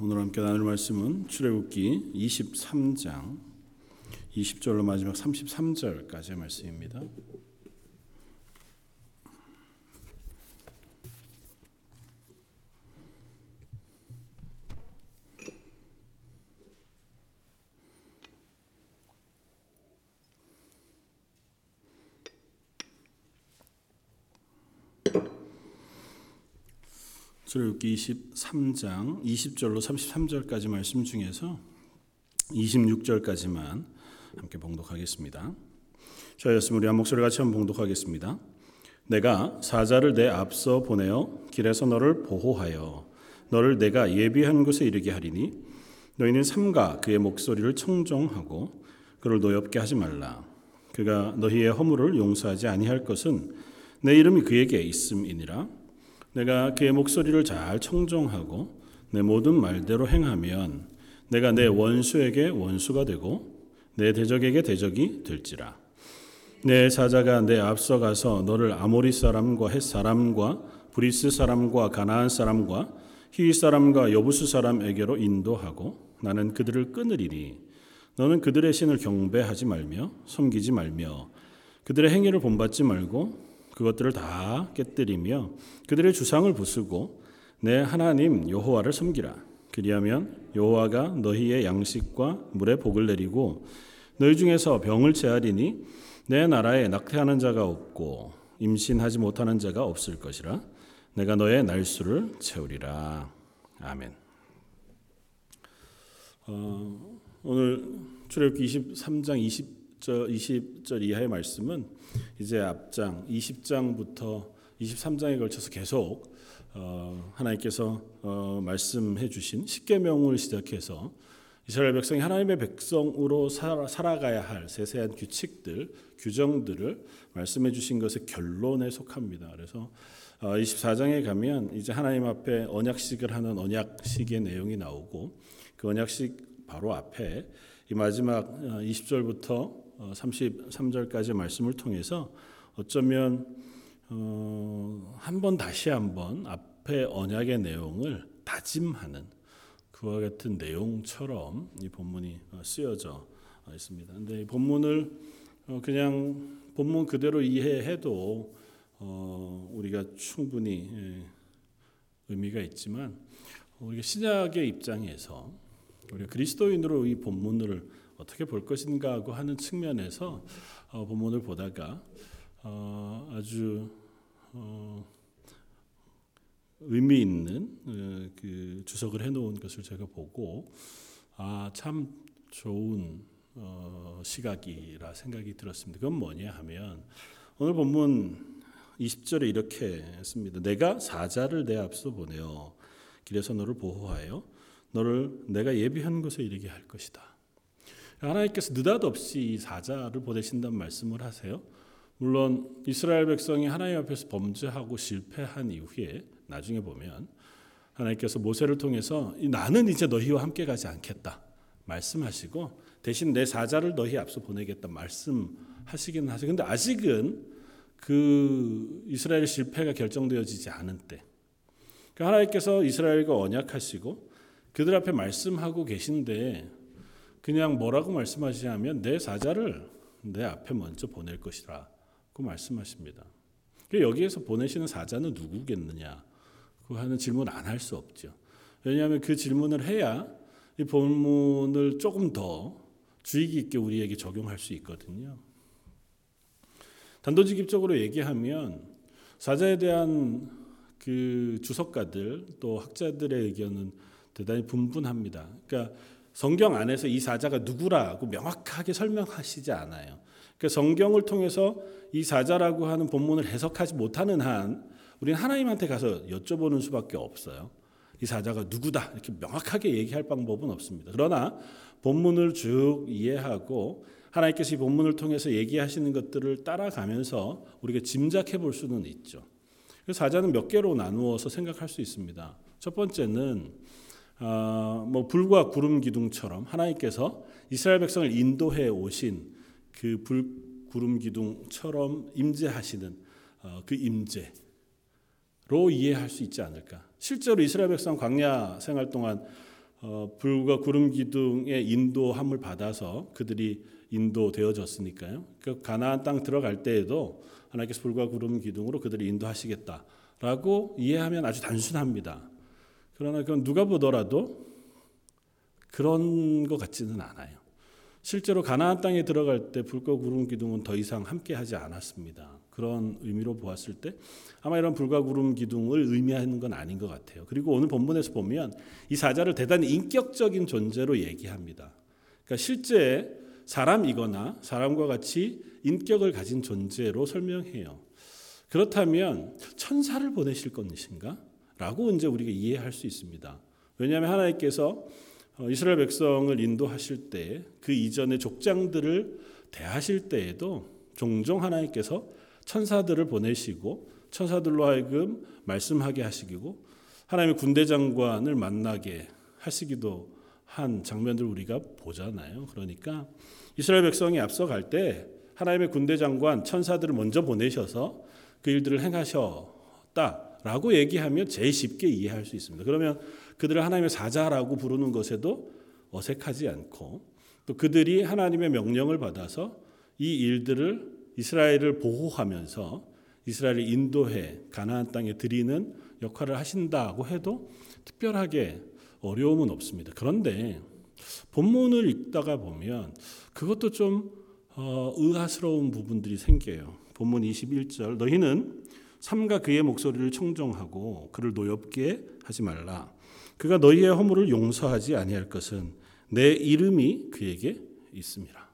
오늘 함께 나눌 말씀은 출애굽기 23장 20절로 마지막 33절까지의 말씀입니다. 출애굽기 23장 20절로 33절까지 말씀 중에서 26절까지만 함께 봉독하겠습니다. 저였으면 우리 한 목소리 같이 한번 봉독하겠습니다. 내가 사자를 내 앞서 보내어 길에서 너를 보호하여 너를 내가 예비한 곳에 이르게 하리니 너희는 삼가 그의 목소리를 청종하고 그를 노엽게 하지 말라. 그가 너희의 허물을 용서하지 아니할 것은 내 이름이 그에게 있음이니라. 내가 그의 목소리를 잘 청종하고 내 모든 말대로 행하면 내가 네 원수에게 원수가 되고 네 대적에게 대적이 될지라. 내 사자가 네 앞서 가서 너를 아모리 사람과 헷 사람과 브리스 사람과 가나안 사람과 히위 사람과 여부스 사람에게로 인도하고 나는 그들을 끊으리니 너는 그들의 신을 경배하지 말며 섬기지 말며 그들의 행위를 본받지 말고 그것들을 다 깨뜨리며 그들의 주상을 부수고 내 하나님 여호와를 섬기라. 그리하면 여호와가 너희의 양식과 물에 복을 내리고 너희 중에서 병을 제하리니 내 나라에 낙태하는 자가 없고 임신하지 못하는 자가 없을 것이라. 내가 너의 날수를 채우리라. 아멘. 어, 오늘 출애굽기 23장 20 절 20절 이하의 말씀은 이제 앞장 20장부터 23장에 걸쳐서 계속 어, 하나님께서 어, 말씀해 주신 십계명을 시작해서 이스라엘 백성이 하나님의 백성으로 살아, 가야할 세세한 규칙들, 규정들을 말씀해 주신 것의 결론에 속합니다. 그래서 24장에 어, 가면 이제 하나님 앞에 언약식을 하는 언약식의 내용이 나오고 그 언약식 바로 앞에 이 마지막 20절부터 33절까지 어, 말씀을 통해서 어쩌면 어, 한번 다시 한번 앞에 언약의 내용을 다짐하는 그와 같은 내용처럼 이 본문이 어, 쓰여져 있습니다. 근데 이 본문을 그냥 본문 그대로 이해해도 우리가 충분히 예, 의미가 있지만 우리가 신약의 입장에서 우리가 그리스도인으로 이 본문을 어떻게 볼 것인가 하고 하는 측면에서 어, 본문을 보다가 어, 아주 어, 의미 있는 어, 그 주석을 해놓은 것을 제가 보고 아 참 좋은 어, 시각이라 생각이 들었습니다. 그건 뭐냐 하면 오늘 본문 20절에 이렇게 했습니다. 내가 사자를 내 앞서 보내어 길에서 너를 보호하여 너를 내가 예비한 곳에 이르게 할 것이다. 하나님께서 느닷없이 사자를 보내신다는 말씀을 하세요. 물론 이스라엘 백성이 하나님 앞에서 범죄하고 실패한 이후에 나중에 보면 하나님께서 모세를 통해서 나는 이제 너희와 함께 가지 않겠다 말씀하시고 대신 내 사자를 너희 앞서 보내겠다 말씀하시긴 하세요. 근데 아직은 그 이스라엘 실패가 결정되어지지 않은 때그 하나님께서 이스라엘과 언약하시고 그들 앞에 말씀하고 계신데 그냥 뭐라고 말씀하시냐면 내 사자를 내 앞에 먼저 보낼 것이라고 말씀하십니다. 여기에서 보내시는 사자는 누구겠느냐? 그 하는 질문 안 할 수 없죠. 왜냐하면 그 질문을 해야 이 본문을 조금 더 주의 깊게 우리에게 적용할 수 있거든요. 단도직입적으로 얘기하면 사자에 대한 그 주석가들 또 학자들의 의견은 대단히 분분합니다. 그러니까 성경 안에서 이 사자가 누구라고 명확하게 설명하시지 않아요. 그러니까 성경을 통해서 이 사자라고 하는 본문을 해석하지 못하는 한 우리는 하나님한테 가서 여쭤보는 수밖에 없어요. 이 사자가 누구다 이렇게 명확하게 얘기할 방법은 없습니다. 그러나 본문을 쭉 이해하고 하나님께서 이 본문을 통해서 얘기하시는 것들을 따라가면서 우리가 짐작해 볼 수는 있죠. 사자는 몇 개로 나누어서 생각할 수 있습니다. 첫 번째는 어, 뭐 불과 구름 기둥처럼 하나님께서 이스라엘 백성을 인도해 오신 그 불, 구름 기둥처럼 임재하시는 어, 그 임재로 이해할 수 있지 않을까. 실제로 이스라엘 백성 광야 생활 동안 어, 불과 구름 기둥의 인도함을 받아서 그들이 인도되어졌으니까요. 그 가나안 땅 들어갈 때에도 하나님께서 불과 구름 기둥으로 그들을 인도하시겠다라고 이해하면 아주 단순합니다. 그러나 그건 누가 보더라도 그런 것 같지는 않아요. 실제로 가나안 땅에 들어갈 때 불과 구름 기둥은 더 이상 함께하지 않았습니다. 그런 의미로 보았을 때 아마 이런 불과 구름 기둥을 의미하는 건 아닌 것 같아요. 그리고 오늘 본문에서 보면 이 사자를 대단히 인격적인 존재로 얘기합니다. 그러니까 실제 사람이거나 사람과 같이 인격을 가진 존재로 설명해요. 그렇다면 천사를 보내실 것인가? 라고 이제 우리가 이해할 수 있습니다. 왜냐하면 하나님께서 어, 이스라엘 백성을 인도하실 때 그 이전의 족장들을 대하실 때에도 종종 하나님께서 천사들을 보내시고 천사들로 하여금 말씀하게 하시고 하나님의 군대 장관을 만나게 하시기도 한 장면들 우리가 보잖아요. 그러니까 이스라엘 백성이 앞서갈 때 하나님의 군대 장관 천사들을 먼저 보내셔서 그 일들을 행하셨다 라고 얘기하면 제일 쉽게 이해할 수 있습니다. 그러면 그들을 하나님의 사자라고 부르는 것에도 어색하지 않고 또 그들이 하나님의 명령을 받아서 이 일들을 이스라엘을 보호하면서 이스라엘을 인도해 가나안 땅에 드리는 역할을 하신다고 해도 특별하게 어려움은 없습니다. 그런데 본문을 읽다가 보면 그것도 좀 어, 의아스러운 부분들이 생겨요. 본문 21절 너희는 삼가 그의 목소리를 청정하고 그를 노엽게 하지 말라. 그가 너희의 허물을 용서하지 아니할 것은 내 이름이 그에게 있습니다.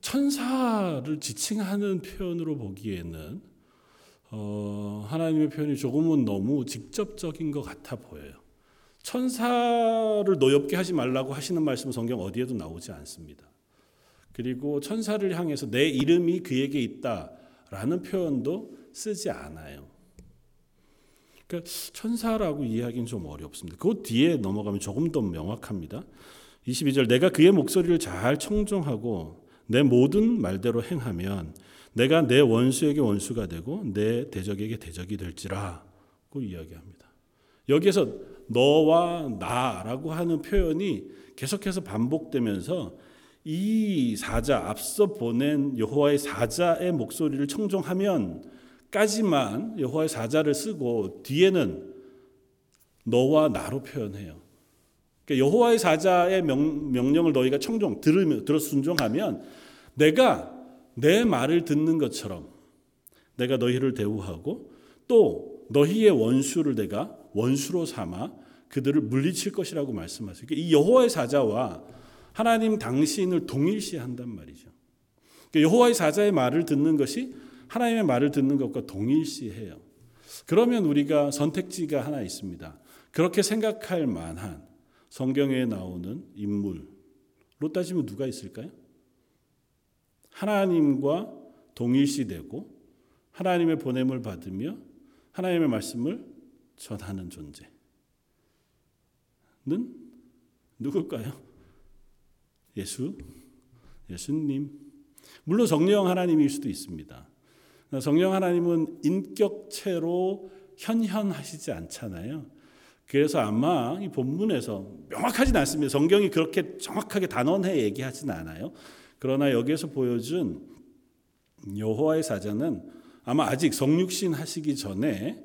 천사를 지칭하는 표현으로 보기에는 어, 하나님의 표현이 조금은 너무 직접적인 것 같아 보여요. 천사를 노엽게 하지 말라고 하시는 말씀 성경 어디에도 나오지 않습니다. 그리고 천사를 향해서 내 이름이 그에게 있다라는 표현도 쓰지 않아요. 그러니까 천사라고 이해하기는 좀 어렵습니다. 그 뒤에 넘어가면 조금 더 명확합니다. 22절 내가 그의 목소리를 잘 청종하고 내 모든 말대로 행하면 내가 내 원수에게 원수가 되고 내 대적에게 대적이 될지라고 이야기합니다. 여기에서 너와 나라고 하는 표현이 계속해서 반복되면서 이 사자 앞서 보낸 여호와의 사자의 목소리를 청종하면 까지만 여호와의 사자를 쓰고 뒤에는 너와 나로 표현해요. 그러니까 여호와의 사자의 명, 령을 너희가 청종 들으면 들어 순종하면 내가 내 말을 듣는 것처럼 내가 너희를 대우하고 또 너희의 원수를 내가 원수로 삼아 그들을 물리칠 것이라고 말씀하세요. 그러니까 이 여호와의 사자와 하나님 당신을 동일시한단 말이죠. 그러니까 여호와의 사자의 말을 듣는 것이 하나님의 말을 듣는 것과 동일시해요. 그러면 우리가 선택지가 하나 있습니다. 그렇게 생각할 만한 성경에 나오는 인물로 따지면 누가 있을까요? 하나님과 동일시되고 하나님의 보냄을 받으며 하나님의 말씀을 전하는 존재는 누굴까요? 예수, 예수님. 물론 성령 하나님일 수도 있습니다. 성령 하나님은 인격체로 현현하시지 않잖아요. 그래서 아마 이 본문에서 명확하진 않습니다. 성경이 그렇게 정확하게 단언해 얘기하진 않아요. 그러나 여기에서 보여준 여호와의 사자는 아마 아직 성육신 하시기 전에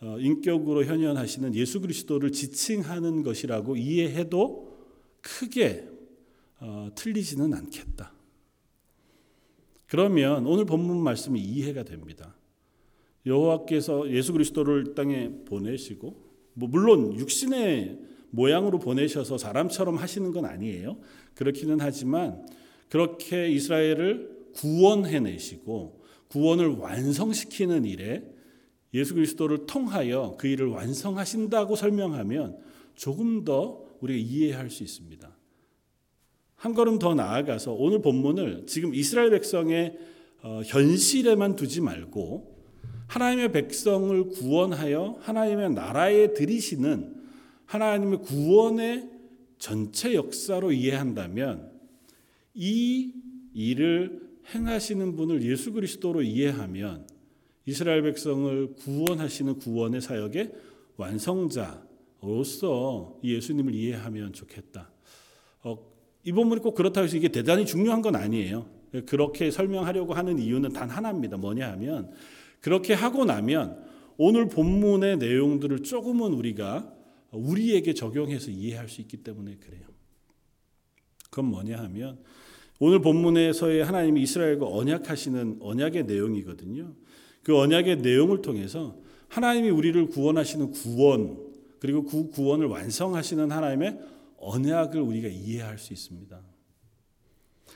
어, 인격으로 현현하시는 예수 그리스도를 지칭하는 것이라고 이해해도 크게 어, 틀리지는 않겠다. 그러면 오늘 본문 말씀이 이해가 됩니다. 여호와께서 예수 그리스도를 땅에 보내시고 뭐 물론 육신의 모양으로 보내셔서 사람처럼 하시는 건 아니에요. 그렇기는 하지만 그렇게 이스라엘을 구원해 내시고 구원을 완성시키는 일에 예수 그리스도를 통하여 그 일을 완성하신다고 설명하면 조금 더 우리가 이해할 수 있습니다. 한 걸음 더 나아가서 오늘 본문을 지금 이스라엘 백성의 어, 현실에만 두지 말고 하나님의 백성을 구원하여 하나님의 나라에 들이시는 하나님의 구원의 전체 역사로 이해한다면 이 일을 행하시는 분을 예수 그리스도로 이해하면 이스라엘 백성을 구원하시는 구원의 사역의 완성자 로서 이 예수님을 이해하면 좋겠다. 어, 이 본문이 꼭 그렇다고 해서 이게 대단히 중요한 건 아니에요. 그렇게 설명하려고 하는 이유는 단 하나입니다. 뭐냐 하면 그렇게 하고 나면 오늘 본문의 내용들을 조금은 우리가 우리에게 적용해서 이해할 수 있기 때문에 그래요. 그건 뭐냐 하면 오늘 본문에서의 하나님이 이스라엘과 언약하시는 언약의 내용이거든요. 그 언약의 내용을 통해서 하나님이 우리를 구원하시는 구원 그리고 그 구원을 완성하시는 하나님의 언약을 우리가 이해할 수 있습니다.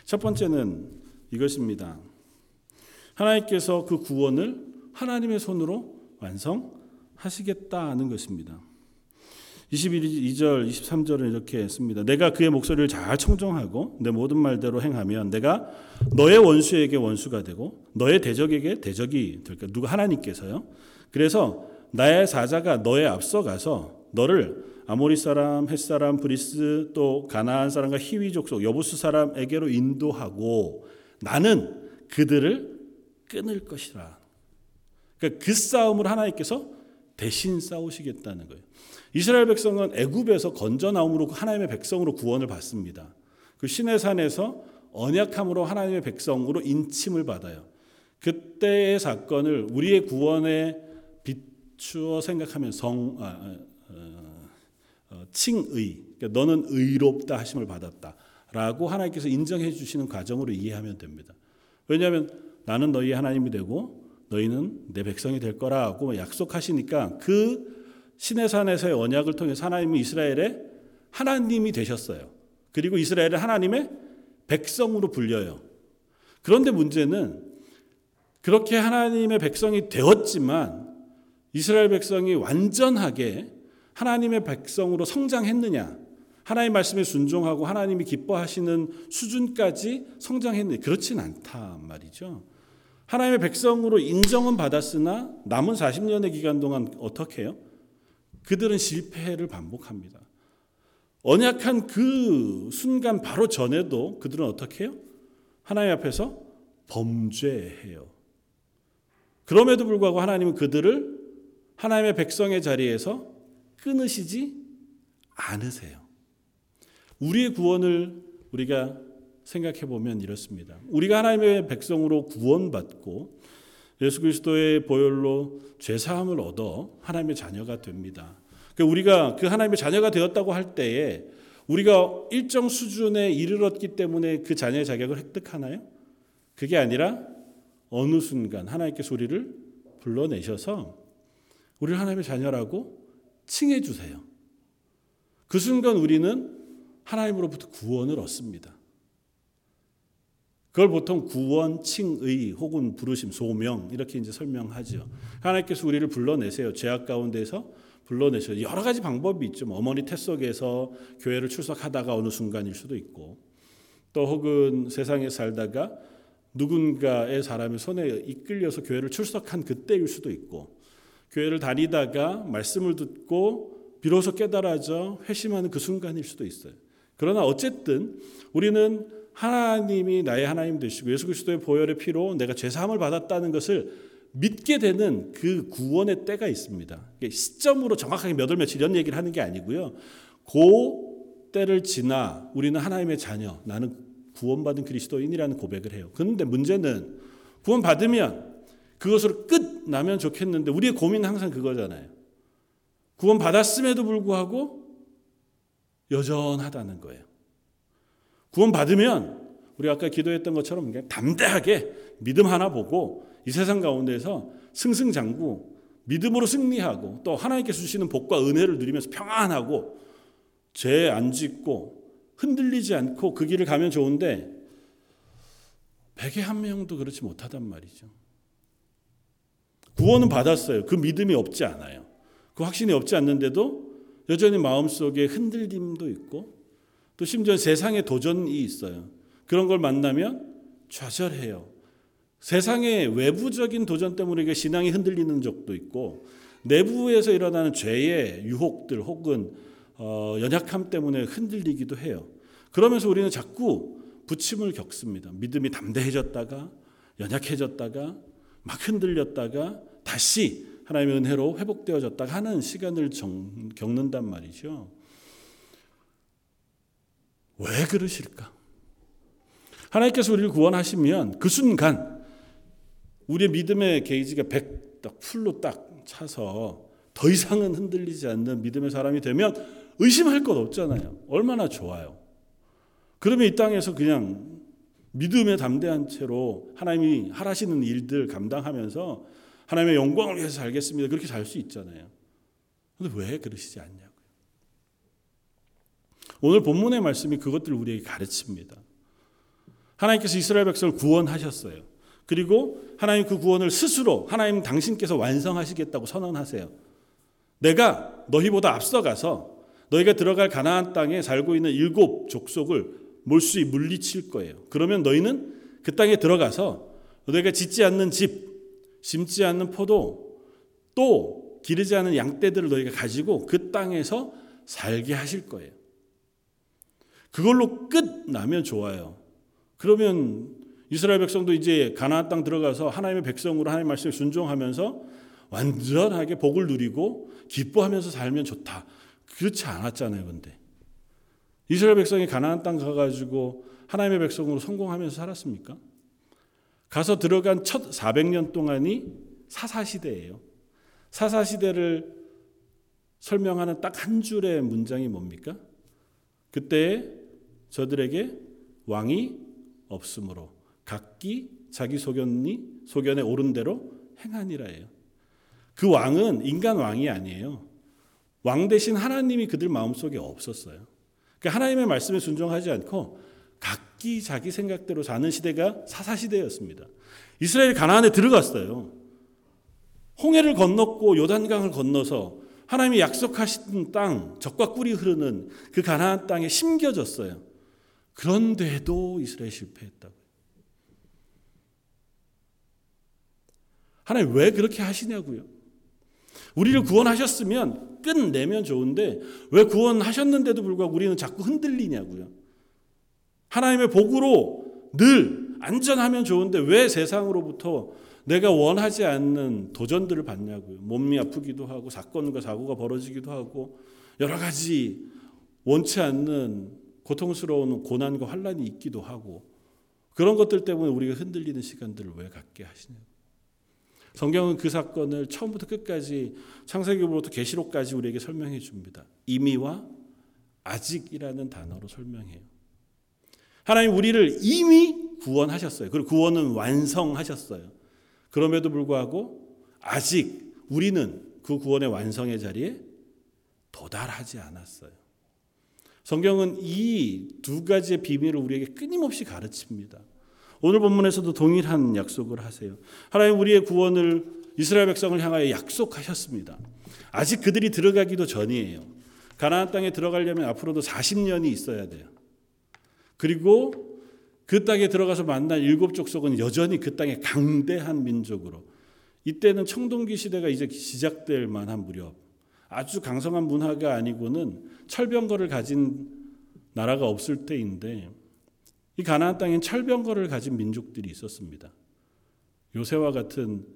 첫 번째는 이것입니다. 하나님께서 그 구원을 하나님의 손으로 완성하시겠다는 것입니다. 22절, 23절은 이렇게 했습니다. 내가 그의 목소리를 잘 청종하고 내 모든 말대로 행하면 내가 너의 원수에게 원수가 되고 너의 대적에게 대적이 될까? 누가 하나님께서요. 그래서 나의 사자가 너의 앞서 가서 너를 아모리 사람, 헷 사람, 브리스 또 가나안 사람과 히위 족속, 여부스 사람에게로 인도하고 나는 그들을 끊을 것이라. 그러니까 그 싸움을 하나님께서 대신 싸우시겠다는 거예요. 이스라엘 백성은 애굽에서 건져 나옴으로 하나님의 백성으로 구원을 받습니다. 그 신의 산에서 언약함으로 하나님의 백성으로 인침을 받아요. 그때의 사건을 우리의 구원에 비추어 생각하면 성 아, 아, 칭의 그러니까 너는 의롭다 하심을 받았다라고 하나님께서 인정해 주시는 과정으로 이해하면 됩니다. 왜냐하면 나는 너희 하나님이 되고 너희는 내 백성이 될 거라고 약속하시니까 그 신의 산에서의 언약을 통해서 하나님이 이스라엘의 하나님이 되셨어요. 그리고 이스라엘은 하나님의 백성으로 불려요. 그런데 문제는 그렇게 하나님의 백성이 되었지만 이스라엘 백성이 완전하게 하나님의 백성으로 성장했느냐? 하나님 말씀에 순종하고 하나님이 기뻐하시는 수준까지 성장했느냐? 그렇진 않다 말이죠. 하나님의 백성으로 인정은 받았으나 남은 40년의 기간 동안 어떻게 해요? 그들은 실패를 반복합니다. 언약한 그 순간 바로 전에도 그들은 어떻게 해요? 하나님 앞에서 범죄해요. 그럼에도 불구하고 하나님은 그들을 하나님의 백성의 자리에서 끊으시지 않으세요. 우리의 구원을 우리가 생각해 보면 이렇습니다. 우리가 하나님의 백성으로 구원받고 예수 그리스도의 보혈로 죄 사함을 얻어 하나님의 자녀가 됩니다. 그러니까 우리가 그 하나님의 자녀가 되었다고 할 때에 우리가 일정 수준에 이르렀기 때문에 그 자녀의 자격을 획득하나요? 그게 아니라 어느 순간 하나님께서 우리를 불러내셔서 우리를 하나님의 자녀라고 칭해 주세요. 그 순간 우리는 하나님으로부터 구원을 얻습니다. 그걸 보통 구원, 칭의 혹은 부르심, 소명 이렇게 이제 설명하죠. 하나님께서 우리를 불러내세요. 죄악 가운데서 불러내셔. 여러 가지 방법이 있죠. 뭐 어머니 태 속에서 교회를 출석하다가 어느 순간일 수도 있고, 또 혹은 세상에 살다가 누군가의 사람의 손에 이끌려서 교회를 출석한 그때일 수도 있고, 교회를 다니다가 말씀을 듣고 비로소 깨달아져 회심하는 그 순간일 수도 있어요. 그러나 어쨌든 우리는 하나님이 나의 하나님 되시고 예수 그리스도의 보혈의 피로 내가 죄 사함을 받았다는 것을 믿게 되는 그 구원의 때가 있습니다. 시점으로 정확하게 몇월 며칠 이런 얘기를 하는 게 아니고요. 그 때를 지나 우리는 하나님의 자녀, 나는 구원받은 그리스도인이라는 고백을 해요. 그런데 문제는 구원받으면 그것으로 끝 나면 좋겠는데 우리의 고민은 항상 그거잖아요. 구원 받았음에도 불구하고 여전하다는 거예요. 구원 받으면 우리 아까 기도했던 것처럼 그냥 담대하게 믿음 하나 보고 이 세상 가운데서 승승장구 믿음으로 승리하고 또 하나님께 주시는 복과 은혜를 누리면서 평안하고 죄 안 짓고 흔들리지 않고 그 길을 가면 좋은데 백에 한 명도 그렇지 못하단 말이죠. 구원은 받았어요. 그 믿음이 없지 않아요. 그 확신이 없지 않는데도 여전히 마음속에 흔들림도 있고 또 심지어 세상에 도전이 있어요. 그런 걸 만나면 좌절해요. 세상의 외부적인 도전 때문에 신앙이 흔들리는 적도 있고 내부에서 일어나는 죄의 유혹들 혹은 어, 연약함 때문에 흔들리기도 해요. 그러면서 우리는 자꾸 부침을 겪습니다. 믿음이 담대해졌다가 연약해졌다가 막 흔들렸다가 다시 하나님의 은혜로 회복되어졌다 하는 시간을 정, 겪는단 말이죠. 왜 그러실까? 하나님께서 우리를 구원하시면 그 순간 우리의 믿음의 게이지가 100딱 풀로 딱 차서 더 이상은 흔들리지 않는 믿음의 사람이 되면 의심할 것 없잖아요. 얼마나 좋아요. 그러면 이 땅에서 그냥 믿음에 담대한 채로 하나님이 하라시는 일들 감당하면서 하나님의 영광을 위해서 살겠습니다. 그렇게 살 수 있잖아요. 근데 왜 그러시지 않냐고요. 오늘 본문의 말씀이 그것들을 우리에게 가르칩니다. 하나님께서 이스라엘 백성을 구원하셨어요. 그리고 하나님 그 구원을 스스로 하나님 당신께서 완성하시겠다고 선언하세요. 내가 너희보다 앞서가서 너희가 들어갈 가나안 땅에 살고 있는 일곱 족속을 몰수히 물리칠 거예요. 그러면 너희는 그 땅에 들어가서 너희가 짓지 않는 집, 심지 않는 포도, 또 기르지 않은 양떼들을 너희가 가지고 그 땅에서 살게 하실 거예요. 그걸로 끝나면 좋아요. 그러면 이스라엘 백성도 이제 가나안 땅 들어가서 하나님의 백성으로 하나님 말씀에 순종하면서 완전하게 복을 누리고 기뻐하면서 살면 좋다. 그렇지 않았잖아요, 근데. 이스라엘 백성이 가나안 땅 가가지고 하나님의 백성으로 성공하면서 살았습니까? 가서 들어간 첫 400년 동안이 사사 시대예요. 사사 시대를 설명하는 딱 한 줄의 문장이 뭡니까? 그때 저들에게 왕이 없으므로 각기 자기 소견이 소견에 오른 대로 행하니라예요. 그 왕은 인간 왕이 아니에요. 왕 대신 하나님이 그들 마음속에 없었어요. 그러니까 하나님의 말씀에 순종하지 않고 각기 자기 생각대로 사는 시대가 사사 시대였습니다. 이스라엘이 가나안에 들어갔어요. 홍해를 건넜고 요단강을 건너서 하나님이 약속하신 땅, 적과 꿀이 흐르는 그 가나안 땅에 심겨졌어요. 그런데도 이스라엘 실패했다고요. 하나님 왜 그렇게 하시냐고요. 우리를 구원하셨으면 끝내면 좋은데 왜 구원하셨는데도 불구하고 우리는 자꾸 흔들리냐고요. 하나님의 복으로 늘 안전하면 좋은데 왜 세상으로부터 내가 원하지 않는 도전들을 받냐고요. 몸이 아프기도 하고 사건과 사고가 벌어지기도 하고 여러 가지 원치 않는 고통스러운 고난과 환란이 있기도 하고 그런 것들 때문에 우리가 흔들리는 시간들을 왜 갖게 하시냐. 성경은 그 사건을 처음부터 끝까지 창세기부터 계시록까지 우리에게 설명해 줍니다. 이미와 아직이라는 단어로 설명해요. 하나님 우리를 이미 구원하셨어요. 그리고 구원은 완성하셨어요. 그럼에도 불구하고 아직 우리는 그 구원의 완성의 자리에 도달하지 않았어요. 성경은 이 두 가지의 비밀을 우리에게 끊임없이 가르칩니다. 오늘 본문에서도 동일한 약속을 하세요. 하나님 우리의 구원을 이스라엘 백성을 향하여 약속하셨습니다. 아직 그들이 들어가기도 전이에요. 가나안 땅에 들어가려면 앞으로도 40년이 있어야 돼요. 그리고 그 땅에 들어가서 만난 일곱 족속은 여전히 그 땅의 강대한 민족으로 이때는 청동기 시대가 이제 시작될 만한 무렵 아주 강성한 문화가 아니고는 철병거를 가진 나라가 없을 때인데 이 가나안 땅엔 철병거를 가진 민족들이 있었습니다. 요새와 같은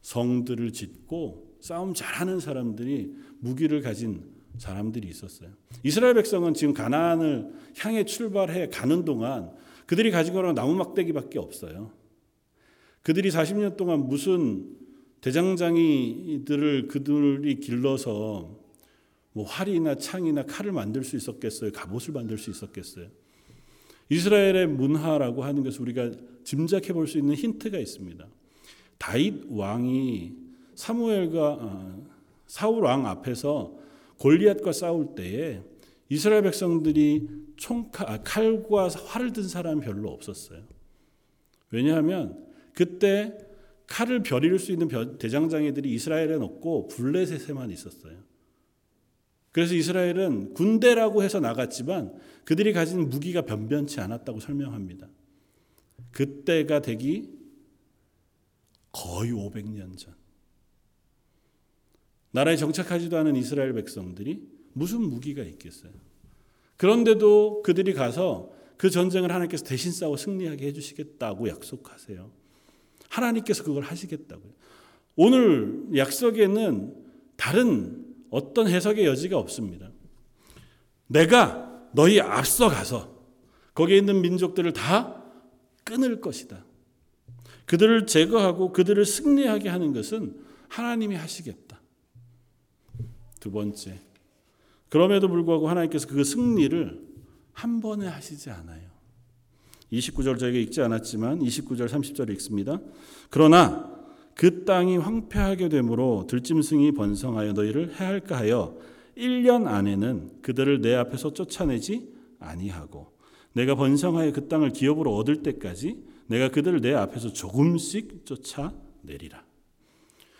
성들을 짓고 싸움 잘하는 사람들이 무기를 가진 사람들이 있었어요. 이스라엘 백성은 지금 가나안을 향해 출발해 가는 동안 그들이 가지고 는 나무 막대기밖에 없어요. 그들이 40년 동안 무슨 대장장이들을 그들이 길러서 뭐 활이나 창이나 칼을 만들 수 있었겠어요? 갑옷을 만들 수 있었겠어요? 이스라엘의 문화라고 하는 것을 우리가 짐작해 볼 수 있는 힌트가 있습니다. 다윗 왕이 사무엘과 어, 사울 왕 앞에서 골리앗과 싸울 때에 이스라엘 백성들이 총 아, 칼과 활을 든 사람이 별로 없었어요. 왜냐하면 그때 칼을 벼릴 수 있는 대장장이들이 이스라엘에 없고 블레셋에만 있었어요. 그래서 이스라엘은 군대라고 해서 나갔지만 그들이 가진 무기가 변변치 않았다고 설명합니다. 그때가 되기 거의 500년 전. 나라에 정착하지도 않은 이스라엘 백성들이 무슨 무기가 있겠어요? 그런데도 그들이 가서 그 전쟁을 하나님께서 대신 싸워 승리하게 해주시겠다고 약속하세요. 하나님께서 그걸 하시겠다고요. 오늘 약속에는 다른 어떤 해석의 여지가 없습니다. 내가 너희 앞서 가서 거기에 있는 민족들을 다 끊을 것이다. 그들을 제거하고 그들을 승리하게 하는 것은 하나님이 하시겠다. 두 번째. 그럼에도 불구하고 하나님께서 그 승리를 한 번에 하시지 않아요. 29절 저에게 읽지 않았지만 29절 30절 읽습니다. 그러나 그 땅이 황폐하게 되므로 들짐승이 번성하여 너희를 해할까 하여 1년 안에는 그들을 내 앞에서 쫓아내지 아니하고 내가 번성하여 그 땅을 기업으로 얻을 때까지 내가 그들을 내 앞에서 조금씩 쫓아내리라.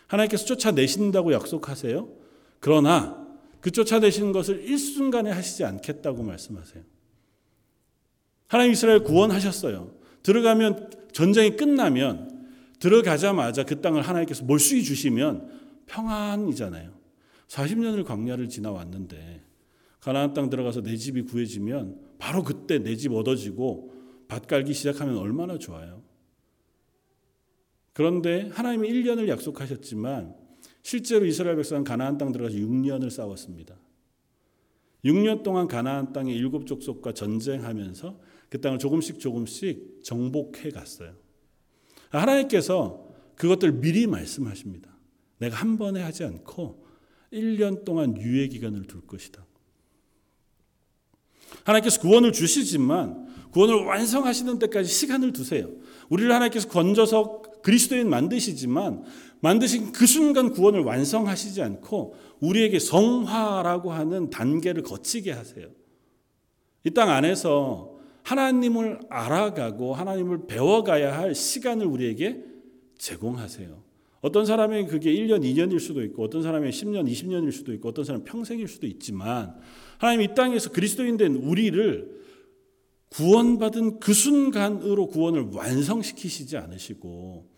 하나님께서 쫓아내신다고 약속하세요. 그러나 그 쫓아내시는 것을 일순간에 하시지 않겠다고 말씀하세요. 하나님 이스라엘 구원하셨어요. 들어가면 전쟁이 끝나면 들어가자마자 그 땅을 하나님께서 몰수히 주시면 평안이잖아요. 40년을 광야를 지나왔는데 가나안 땅 들어가서 내 집이 구해지면 바로 그때 내 집 얻어지고 밭 갈기 시작하면 얼마나 좋아요. 그런데 하나님이 1년을 약속하셨지만 실제로 이스라엘 백성은 가나안 땅 들어가서 6년을 싸웠습니다. 6년 동안 가나안 땅의 일곱 족속과 전쟁하면서 그 땅을 조금씩 조금씩 정복해 갔어요. 하나님께서 그것들 미리 말씀하십니다. 내가 한 번에 하지 않고 1년 동안 유예 기간을 둘 것이다. 하나님께서 구원을 주시지만 구원을 완성하시는 때까지 시간을 두세요. 우리를 하나님께서 건져서 그리스도인 만드시지만 만드신 그 순간 구원을 완성하시지 않고 우리에게 성화라고 하는 단계를 거치게 하세요. 이 땅 안에서 하나님을 알아가고 하나님을 배워가야 할 시간을 우리에게 제공하세요. 어떤 사람이 그게 1년, 2년일 수도 있고 어떤 사람이 10년, 20년일 수도 있고 어떤 사람은 평생일 수도 있지만 하나님 이 땅에서 그리스도인 된 우리를 구원받은 그 순간으로 구원을 완성시키시지 않으시고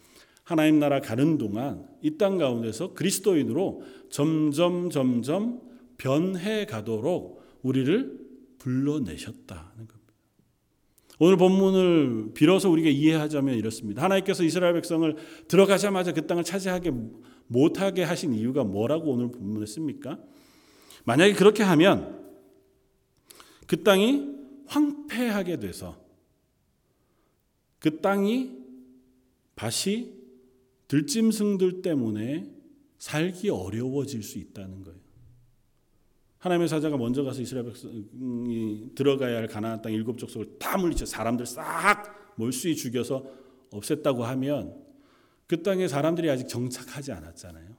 하나님 나라 가는 동안 이 땅 가운데서 그리스도인으로 점점 점점 변해 가도록 우리를 불러내셨다는 겁니다. 오늘 본문을 빌어서 우리가 이해하자면 이렇습니다. 하나님께서 이스라엘 백성을 들어가자마자 그 땅을 차지하게 못하게 하신 이유가 뭐라고 오늘 본문에 씁니까? 만약에 그렇게 하면 그 땅이 황폐하게 돼서 그 땅이 다시 들짐승들 때문에 살기 어려워질 수 있다는 거예요. 하나님의 사자가 먼저 가서 이스라엘 백성이 들어가야 할 가나안 땅 일곱 족속을 다 물리쳐 사람들 싹 몰수히 죽여서 없앴다고 하면 그 땅에 사람들이 아직 정착하지 않았잖아요.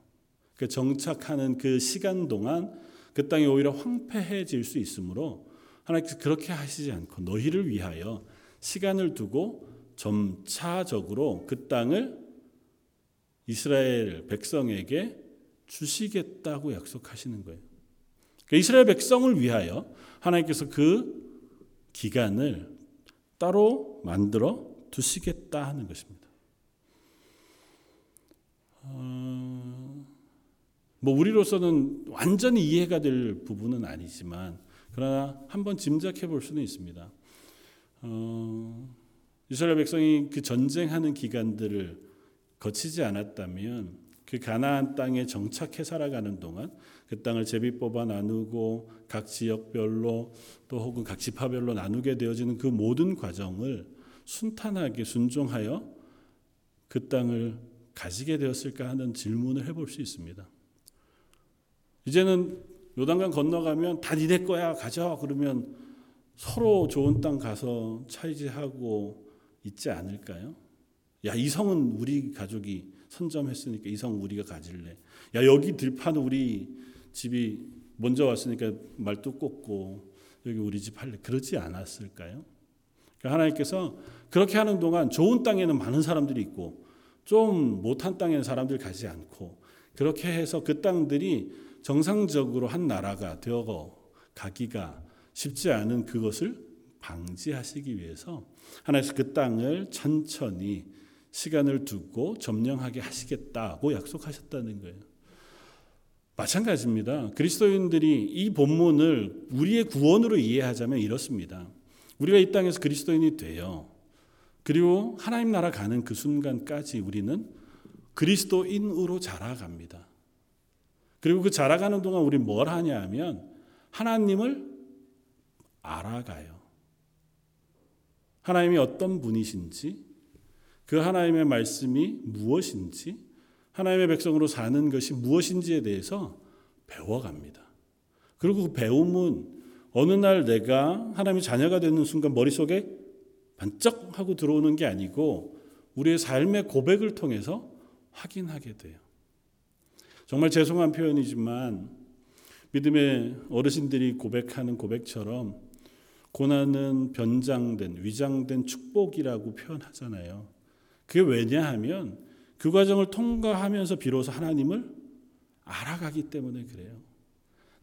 그 정착하는 그 시간 동안 그 땅이 오히려 황폐해질 수 있으므로 하나님께서 그렇게 하시지 않고 너희를 위하여 시간을 두고 점차적으로 그 땅을 이스라엘 백성에게 주시겠다고 약속하시는 거예요. 그러니까 이스라엘 백성을 위하여 하나님께서 그 기간을 따로 만들어 두시겠다 하는 것입니다. 어, 뭐 우리로서는 완전히 이해가 될 부분은 아니지만 그러나 한번 짐작해 볼 수는 있습니다. 어, 이스라엘 백성이 그 전쟁하는 기간들을 거치지 않았다면 그 가나안 땅에 정착해 살아가는 동안 그 땅을 제비 뽑아 나누고 각 지역별로 또 혹은 각 지파별로 나누게 되어지는 그 모든 과정을 순탄하게 순종하여 그 땅을 가지게 되었을까 하는 질문을 해볼 수 있습니다. 이제는 요단강 건너가면 다 니네 거야 가져 그러면 서로 좋은 땅 가서 차지하고 있지 않을까요? 야, 이 성은 우리 가족이 선점했으니까 이 성 우리가 가질래. 야, 여기 들판은 우리 집이 먼저 왔으니까 말도 꽂고 여기 우리 집 할래. 그러지 않았을까요? 그러니까 하나님께서 그렇게 하는 동안 좋은 땅에는 많은 사람들이 있고 좀 못한 땅에는 사람들 가지 않고 그렇게 해서 그 땅들이 정상적으로 한 나라가 되어 가기가 쉽지 않은 그것을 방지하시기 위해서 하나님께서 그 땅을 천천히 시간을 두고 점령하게 하시겠다고 약속하셨다는 거예요. 마찬가지입니다. 그리스도인들이 이 본문을 우리의 구원으로 이해하자면 이렇습니다. 우리가 이 땅에서 그리스도인이 돼요. 그리고 하나님 나라 가는 그 순간까지 우리는 그리스도인으로 자라갑니다. 그리고 그 자라가는 동안 우리 뭘 하냐 하면 하나님을 알아가요. 하나님이 어떤 분이신지, 그 하나님의 말씀이 무엇인지, 하나님의 백성으로 사는 것이 무엇인지에 대해서 배워갑니다. 그리고 그 배움은 어느 날 내가 하나님의 자녀가 되는 순간 머릿속에 반짝 하고 들어오는 게 아니고 우리의 삶의 고백을 통해서 확인하게 돼요. 정말 죄송한 표현이지만 믿음의 어르신들이 고백하는 고백처럼 고난은 변장된 위장된 축복이라고 표현하잖아요. 그게 왜냐하면 그 과정을 통과하면서 비로소 하나님을 알아가기 때문에 그래요.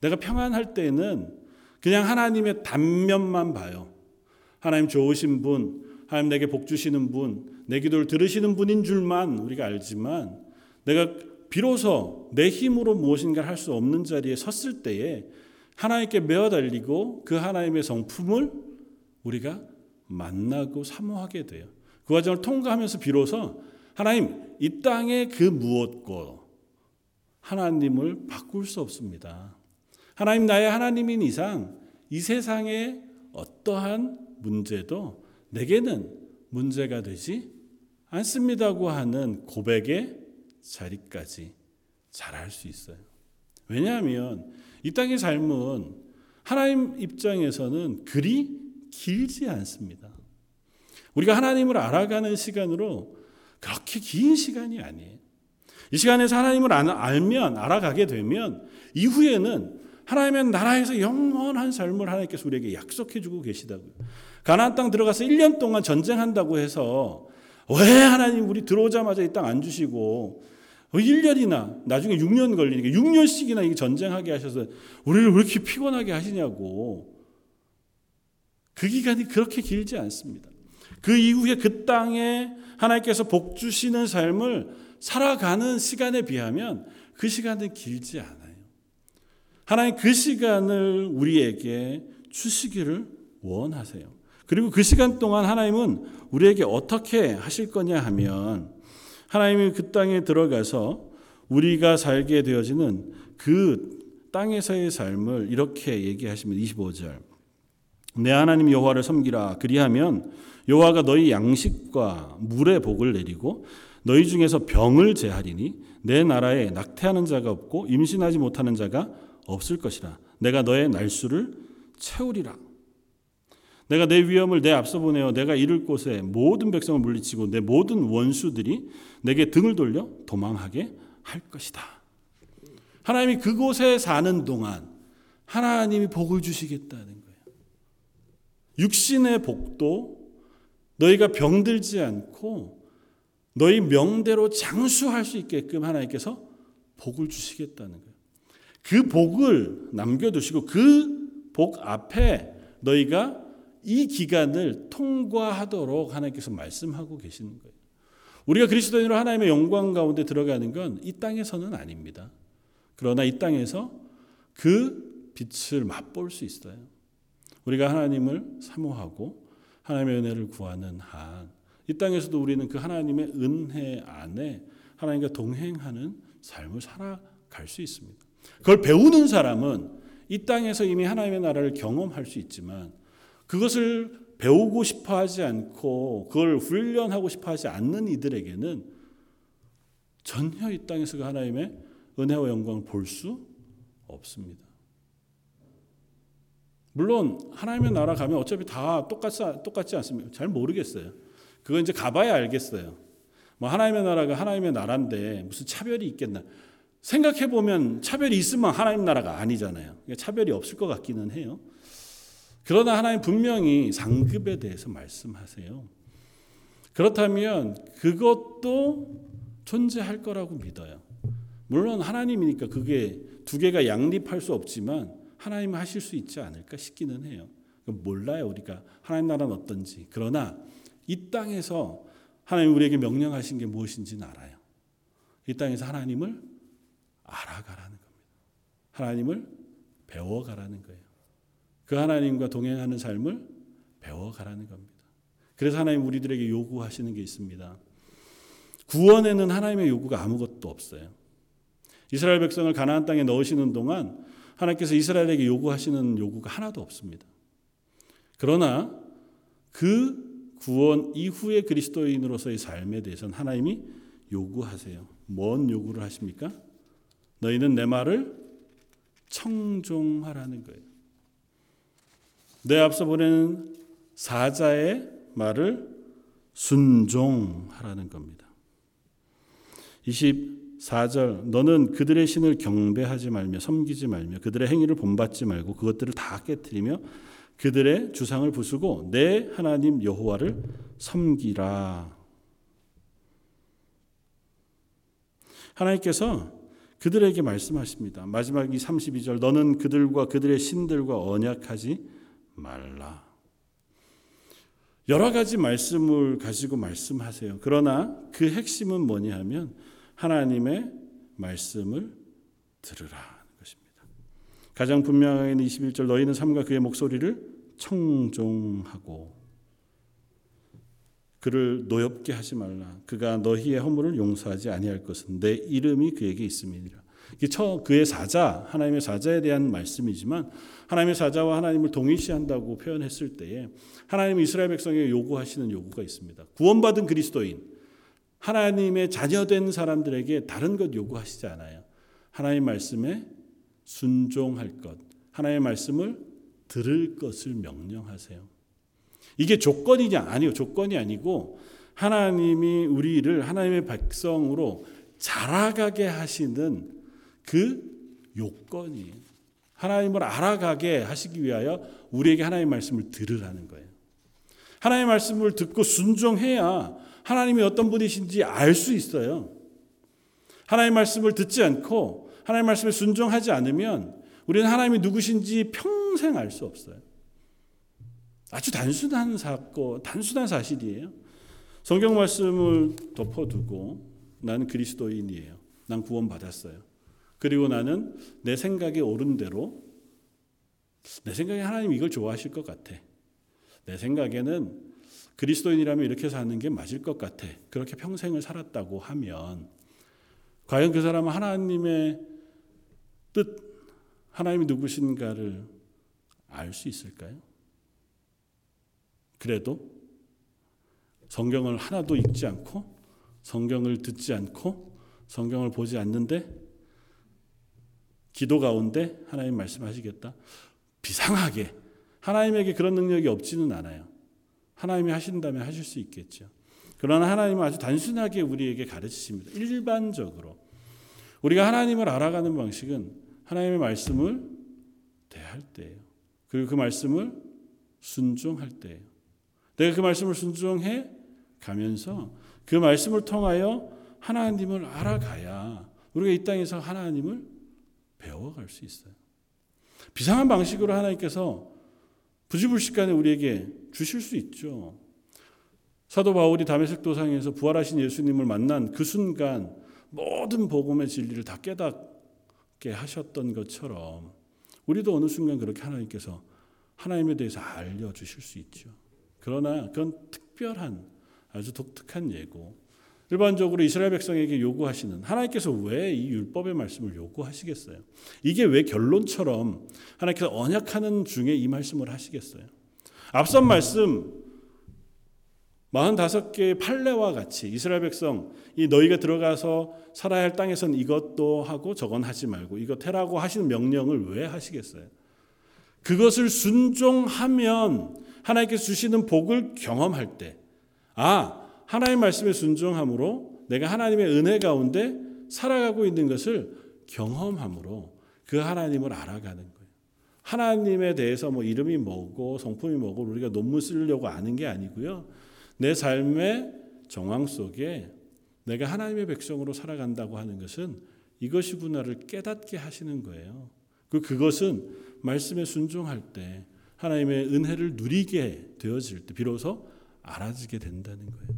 내가 평안할 때는 그냥 하나님의 단면만 봐요. 하나님 좋으신 분, 하나님 내게 복 주시는 분, 내 기도를 들으시는 분인 줄만 우리가 알지만 내가 비로소 내 힘으로 무엇인가를 할 수 없는 자리에 섰을 때에 하나님께 메어 달리고 그 하나님의 성품을 우리가 만나고 사모하게 돼요. 그 과정을 통과하면서 비로소 하나님 이 땅의 그 무엇고 하나님을 바꿀 수 없습니다. 하나님 나의 하나님인 이상 이 세상의 어떠한 문제도 내게는 문제가 되지 않습니다고 하는 고백의 자리까지 잘할 수 있어요. 왜냐하면 이 땅의 삶은 하나님 입장에서는 그리 길지 않습니다. 우리가 하나님을 알아가는 시간으로 그렇게 긴 시간이 아니에요. 이 시간에서 하나님을 알면 알아가게 되면 이후에는 하나님의 나라에서 영원한 삶을 하나님께서 우리에게 약속해 주고 계시다고요. 가나안 땅 들어가서 1년 동안 전쟁한다고 해서 왜 하나님 우리 들어오자마자 이 땅 안 주시고 1년이나 나중에 6년 걸리니까 6년씩이나 이 전쟁하게 하셔서 우리를 왜 이렇게 피곤하게 하시냐고. 그 기간이 그렇게 길지 않습니다. 그 이후에 그 땅에 하나님께서 복 주시는 삶을 살아가는 시간에 비하면 그 시간은 길지 않아요. 하나님 그 시간을 우리에게 주시기를 원하세요. 그리고 그 시간 동안 하나님은 우리에게 어떻게 하실 거냐 하면 하나님이 그 땅에 들어가서 우리가 살게 되어지는 그 땅에서의 삶을 이렇게 얘기하시면 25절. 내 하나님 여호와를 섬기라 그리하면 여호와가 너희 양식과 물의 복을 내리고 너희 중에서 병을 제하리니 내 나라에 낙태하는 자가 없고 임신하지 못하는 자가 없을 것이라 내가 너의 날수를 채우리라 내가 내 위험을 내 앞서 보내어 내가 이를 곳에 모든 백성을 물리치고 내 모든 원수들이 내게 등을 돌려 도망하게 할 것이다. 하나님이 그곳에 사는 동안 하나님이 복을 주시겠다는. 육신의 복도 너희가 병들지 않고 너희 명대로 장수할 수 있게끔 하나님께서 복을 주시겠다는 거예요. 그 복을 남겨두시고 그 복 앞에 너희가 이 기간을 통과하도록 하나님께서 말씀하고 계시는 거예요. 우리가 그리스도인으로 하나님의 영광 가운데 들어가는 건 이 땅에서는 아닙니다. 그러나 이 땅에서 그 빛을 맛볼 수 있어요. 우리가 하나님을 사모하고 하나님의 은혜를 구하는 한, 이 땅에서도 우리는 그 하나님의 은혜 안에 하나님과 동행하는 삶을 살아갈 수 있습니다. 그걸 배우는 사람은 이 땅에서 이미 하나님의 나라를 경험할 수 있지만 그것을 배우고 싶어 하지 않고 그걸 훈련하고 싶어 하지 않는 이들에게는 전혀 이 땅에서 그 하나님의 은혜와 영광을 볼 수 없습니다. 물론 하나님의 나라 가면 어차피 다 똑같지, 똑같지 않습니까? 잘 모르겠어요. 그건 이제 가봐야 알겠어요. 뭐 하나님의 나라가 하나님의 나라인데 무슨 차별이 있겠나? 생각해 보면 차별이 있으면 하나님 나라가 아니잖아요. 차별이 없을 것 같기는 해요. 그러나 하나님 분명히 상급에 대해서 말씀하세요. 그렇다면 그것도 존재할 거라고 믿어요. 물론 하나님이니까 그게 두 개가 양립할 수 없지만 하나님 하실 수 있지 않을까 싶기는 해요. 몰라요 우리가 하나님 나라는 어떤지. 그러나 이 땅에서 하나님 우리에게 명령하신 게 무엇인지는 알아요. 이 땅에서 하나님을 알아가라는 겁니다. 하나님을 배워가라는 거예요. 그 하나님과 동행하는 삶을 배워가라는 겁니다. 그래서 하나님 우리들에게 요구하시는 게 있습니다. 구원에는 하나님의 요구가 아무것도 없어요. 이스라엘 백성을 가나안 땅에 넣으시는 동안 하나님께서 이스라엘에게 요구하시는 요구가 하나도 없습니다. 그러나 그 구원 이후의 그리스도인으로서의 삶에 대해서는 하나님이 요구하세요. 뭔 요구를 하십니까? 너희는 내 말을 청종하라는 거예요. 내 앞서 보내는 사자의 말을 순종하라는 겁니다. 24절 너는 그들의 신을 경배하지 말며 섬기지 말며 그들의 행위를 본받지 말고 그것들을 다 깨뜨리며 그들의 주상을 부수고 내 하나님 여호와를 섬기라. 하나님께서 그들에게 말씀하십니다. 마지막 이 32절 너는 그들과 그들의 신들과 언약하지 말라. 여러 가지 말씀을 가지고 말씀하세요. 그러나 그 핵심은 뭐냐 하면 하나님의 말씀을 들으라 것입니다. 가장 분명하게 21절 너희는 삼가 그의 목소리를 청종하고 그를 노엽게 하지 말라. 그가 너희의 허물을 용서하지 아니할 것은 내 이름이 그에게 있음이니라. 이게 처 그의 사자 하나님의 사자에 대한 말씀이지만 하나님의 사자와 하나님을 동일시한다고 표현했을 때에 하나님 이스라엘 백성에게 요구하시는 요구가 있습니다. 구원받은 그리스도인 하나님의 자녀된 사람들에게 다른 것 요구하시지 않아요. 하나님 말씀에 순종할 것, 하나님의 말씀을 들을 것을 명령하세요. 이게 조건이냐? 아니요. 조건이 아니고 하나님이 우리를 하나님의 백성으로 자라가게 하시는 그 요건이 하나님을 알아가게 하시기 위하여 우리에게 하나님의 말씀을 들으라는 거예요. 하나님의 말씀을 듣고 순종해야 하나님이 어떤 분이신지 알 수 있어요. 하나님의 말씀을 듣지 않고 하나님의 말씀에 순종하지 않으면 우리는 하나님이 누구신지 평생 알 수 없어요. 아주 단순한 사건, 단순한 사실이에요. 성경 말씀을 덮어두고 나는 그리스도인이에요. 난 구원받았어요. 그리고 나는 내 생각에 옳은 대로 내 생각에 하나님 이걸 좋아하실 것 같아. 내 생각에는 그리스도인이라면 이렇게 사는 게 맞을 것 같아. 그렇게 평생을 살았다고 하면 과연 그 사람은 하나님의 뜻, 하나님이 누구신가를 알 수 있을까요? 그래도 성경을 하나도 읽지 않고 성경을 듣지 않고 성경을 보지 않는데 기도 가운데 하나님 말씀하시겠다. 비상하게 하나님에게 그런 능력이 없지는 않아요. 하나님이 하신다면 하실 수 있겠죠. 그러나 하나님은 아주 단순하게 우리에게 가르치십니다. 일반적으로 우리가 하나님을 알아가는 방식은 하나님의 말씀을 대할 때예요. 그리고 그 말씀을 순종할 때예요. 내가 그 말씀을 순종해 가면서 그 말씀을 통하여 하나님을 알아가야 우리가 이 땅에서 하나님을 배워갈 수 있어요. 비상한 방식으로 하나님께서 부지불식간에 우리에게 주실 수 있죠. 사도 바울이 다메섹 도상에서 부활하신 예수님을 만난 그 순간 모든 복음의 진리를 다 깨닫게 하셨던 것처럼 우리도 어느 순간 그렇게 하나님께서 하나님에 대해서 알려 주실 수 있죠. 그러나 그건 특별한 아주 독특한 예고. 일반적으로 이스라엘 백성에게 요구하시는 하나님께서 왜 이 율법의 말씀을 요구하시겠어요? 이게 왜 결론처럼 하나님께서 언약하는 중에 이 말씀을 하시겠어요? 앞선 말씀 45개의 판례와 같이 이스라엘 백성 이 너희가 들어가서 살아야 할 땅에선 이것도 하고 저건 하지 말고 이것 해라고 하시는 명령을 왜 하시겠어요? 그것을 순종하면 하나님께서 주시는 복을 경험할 때, 아, 하나님 말씀에 순종함으로 내가 하나님의 은혜 가운데 살아가고 있는 것을 경험함으로 그 하나님을 알아가는 거예요. 하나님에 대해서 뭐 이름이 뭐고 성품이 뭐고 우리가 논문 쓰려고 아는 게 아니고요. 내 삶의 정황 속에 내가 하나님의 백성으로 살아간다고 하는 것은 이것이구나를 깨닫게 하시는 거예요. 그 그것은 말씀에 순종할 때 하나님의 은혜를 누리게 되어질 때 비로소 알아지게 된다는 거예요.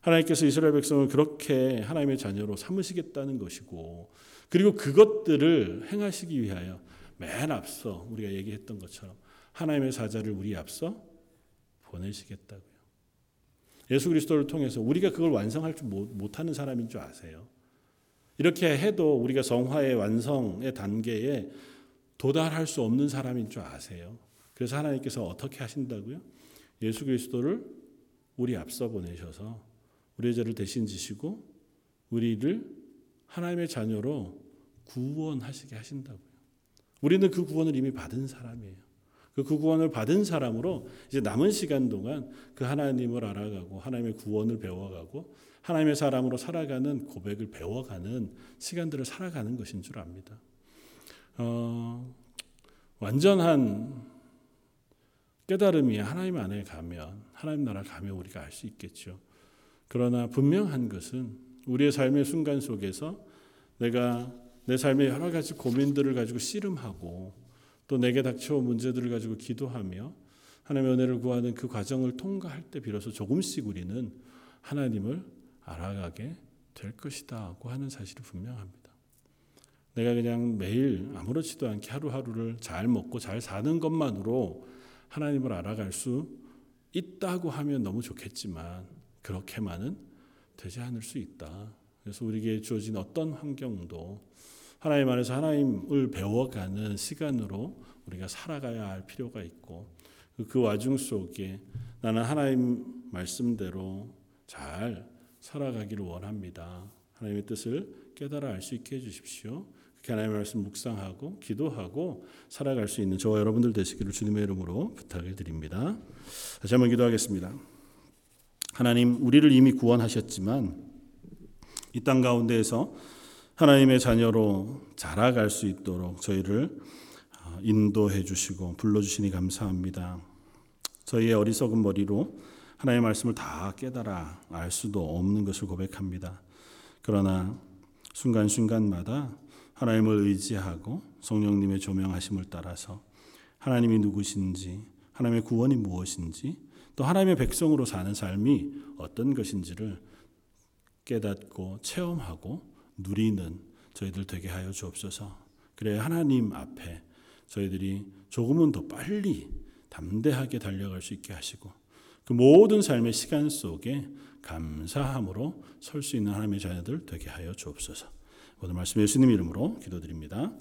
하나님께서 이스라엘 백성을 그렇게 하나님의 자녀로 삼으시겠다는 것이고 그리고 그것들을 행하시기 위하여 맨 앞서 우리가 얘기했던 것처럼 하나님의 사자를 우리 앞서 보내시겠다고요. 예수 그리스도를 통해서 우리가 그걸 완성할 줄 못- 못하는 사람인 줄 아세요? 이렇게 해도 우리가 성화의 완성의 단계에 도달할 수 없는 사람인 줄 아세요? 그래서 하나님께서 어떻게 하신다고요? 예수 그리스도를 우리 앞서 보내셔서 우리의 죄를 대신 지시고 우리를 하나님의 자녀로 구원하시게 하신다고요. 우리는 그 구원을 이미 받은 사람이에요. 그 구원을 받은 사람으로 이제 남은 시간 동안 그 하나님을 알아가고 하나님의 구원을 배워가고 하나님의 사람으로 살아가는 고백을 배워가는 시간들을 살아가는 것인 줄 압니다. 어, 완전한 깨달음이 하나님 안에 가면 하나님 나라 가면 우리가 알 수 있겠죠. 그러나 분명한 것은 우리의 삶의 순간 속에서 내가 내 삶의 여러 가지 고민들을 가지고 씨름하고 또 내게 닥쳐온 문제들을 가지고 기도하며 하나님의 은혜를 구하는 그 과정을 통과할 때 비로소 조금씩 우리는 하나님을 알아가게 될 것이다고 하는 사실이 분명합니다. 내가 그냥 매일 아무렇지도 않게 하루하루를 잘 먹고 잘 사는 것만으로 하나님을 알아갈 수 있다고 하면 너무 좋겠지만 그렇게만은 되지 않을 수 있다. 그래서 우리에게 주어진 어떤 환경도 하나님 안에서 하나님을 배워가는 시간으로 우리가 살아가야 할 필요가 있고 그 와중 속에 나는 하나님 말씀대로 잘 살아가기를 원합니다. 하나님의 뜻을 깨달아 알 수 있게 해주십시오. 그렇게 하나님의 말씀 묵상하고 기도하고 살아갈 수 있는 저와 여러분들 되시기를 주님의 이름으로 부탁을 드립니다. 다시 한번 기도하겠습니다. 하나님, 우리를 이미 구원하셨지만 이 땅 가운데에서 하나님의 자녀로 자라갈 수 있도록 저희를 아, 인도해 주시고 불러 주시니 감사합니다. 저희의 어리석은 머리로 하나님의 말씀을 다 깨달아 알 수도 없는 것을 고백합니다. 그러나 순간순간마다 하나님을 의지하고 성령님의 조명하심을 따라서 하나님이 누구신지, 하나님의 구원이 무엇인지, 또 하나님의 백성으로 사는 삶이 어떤 것인지를 깨닫고 체험하고 누리는 저희들 되게 하여 주옵소서. 그래 하나님 앞에 저희들이 조금은 더 빨리 담대하게 달려갈 수 있게 하시고 그 모든 삶의 시간 속에 감사함으로 설 수 있는 하나님의 자녀들 되게 하여 주옵소서. 오늘 말씀 예수님 이름으로 기도드립니다.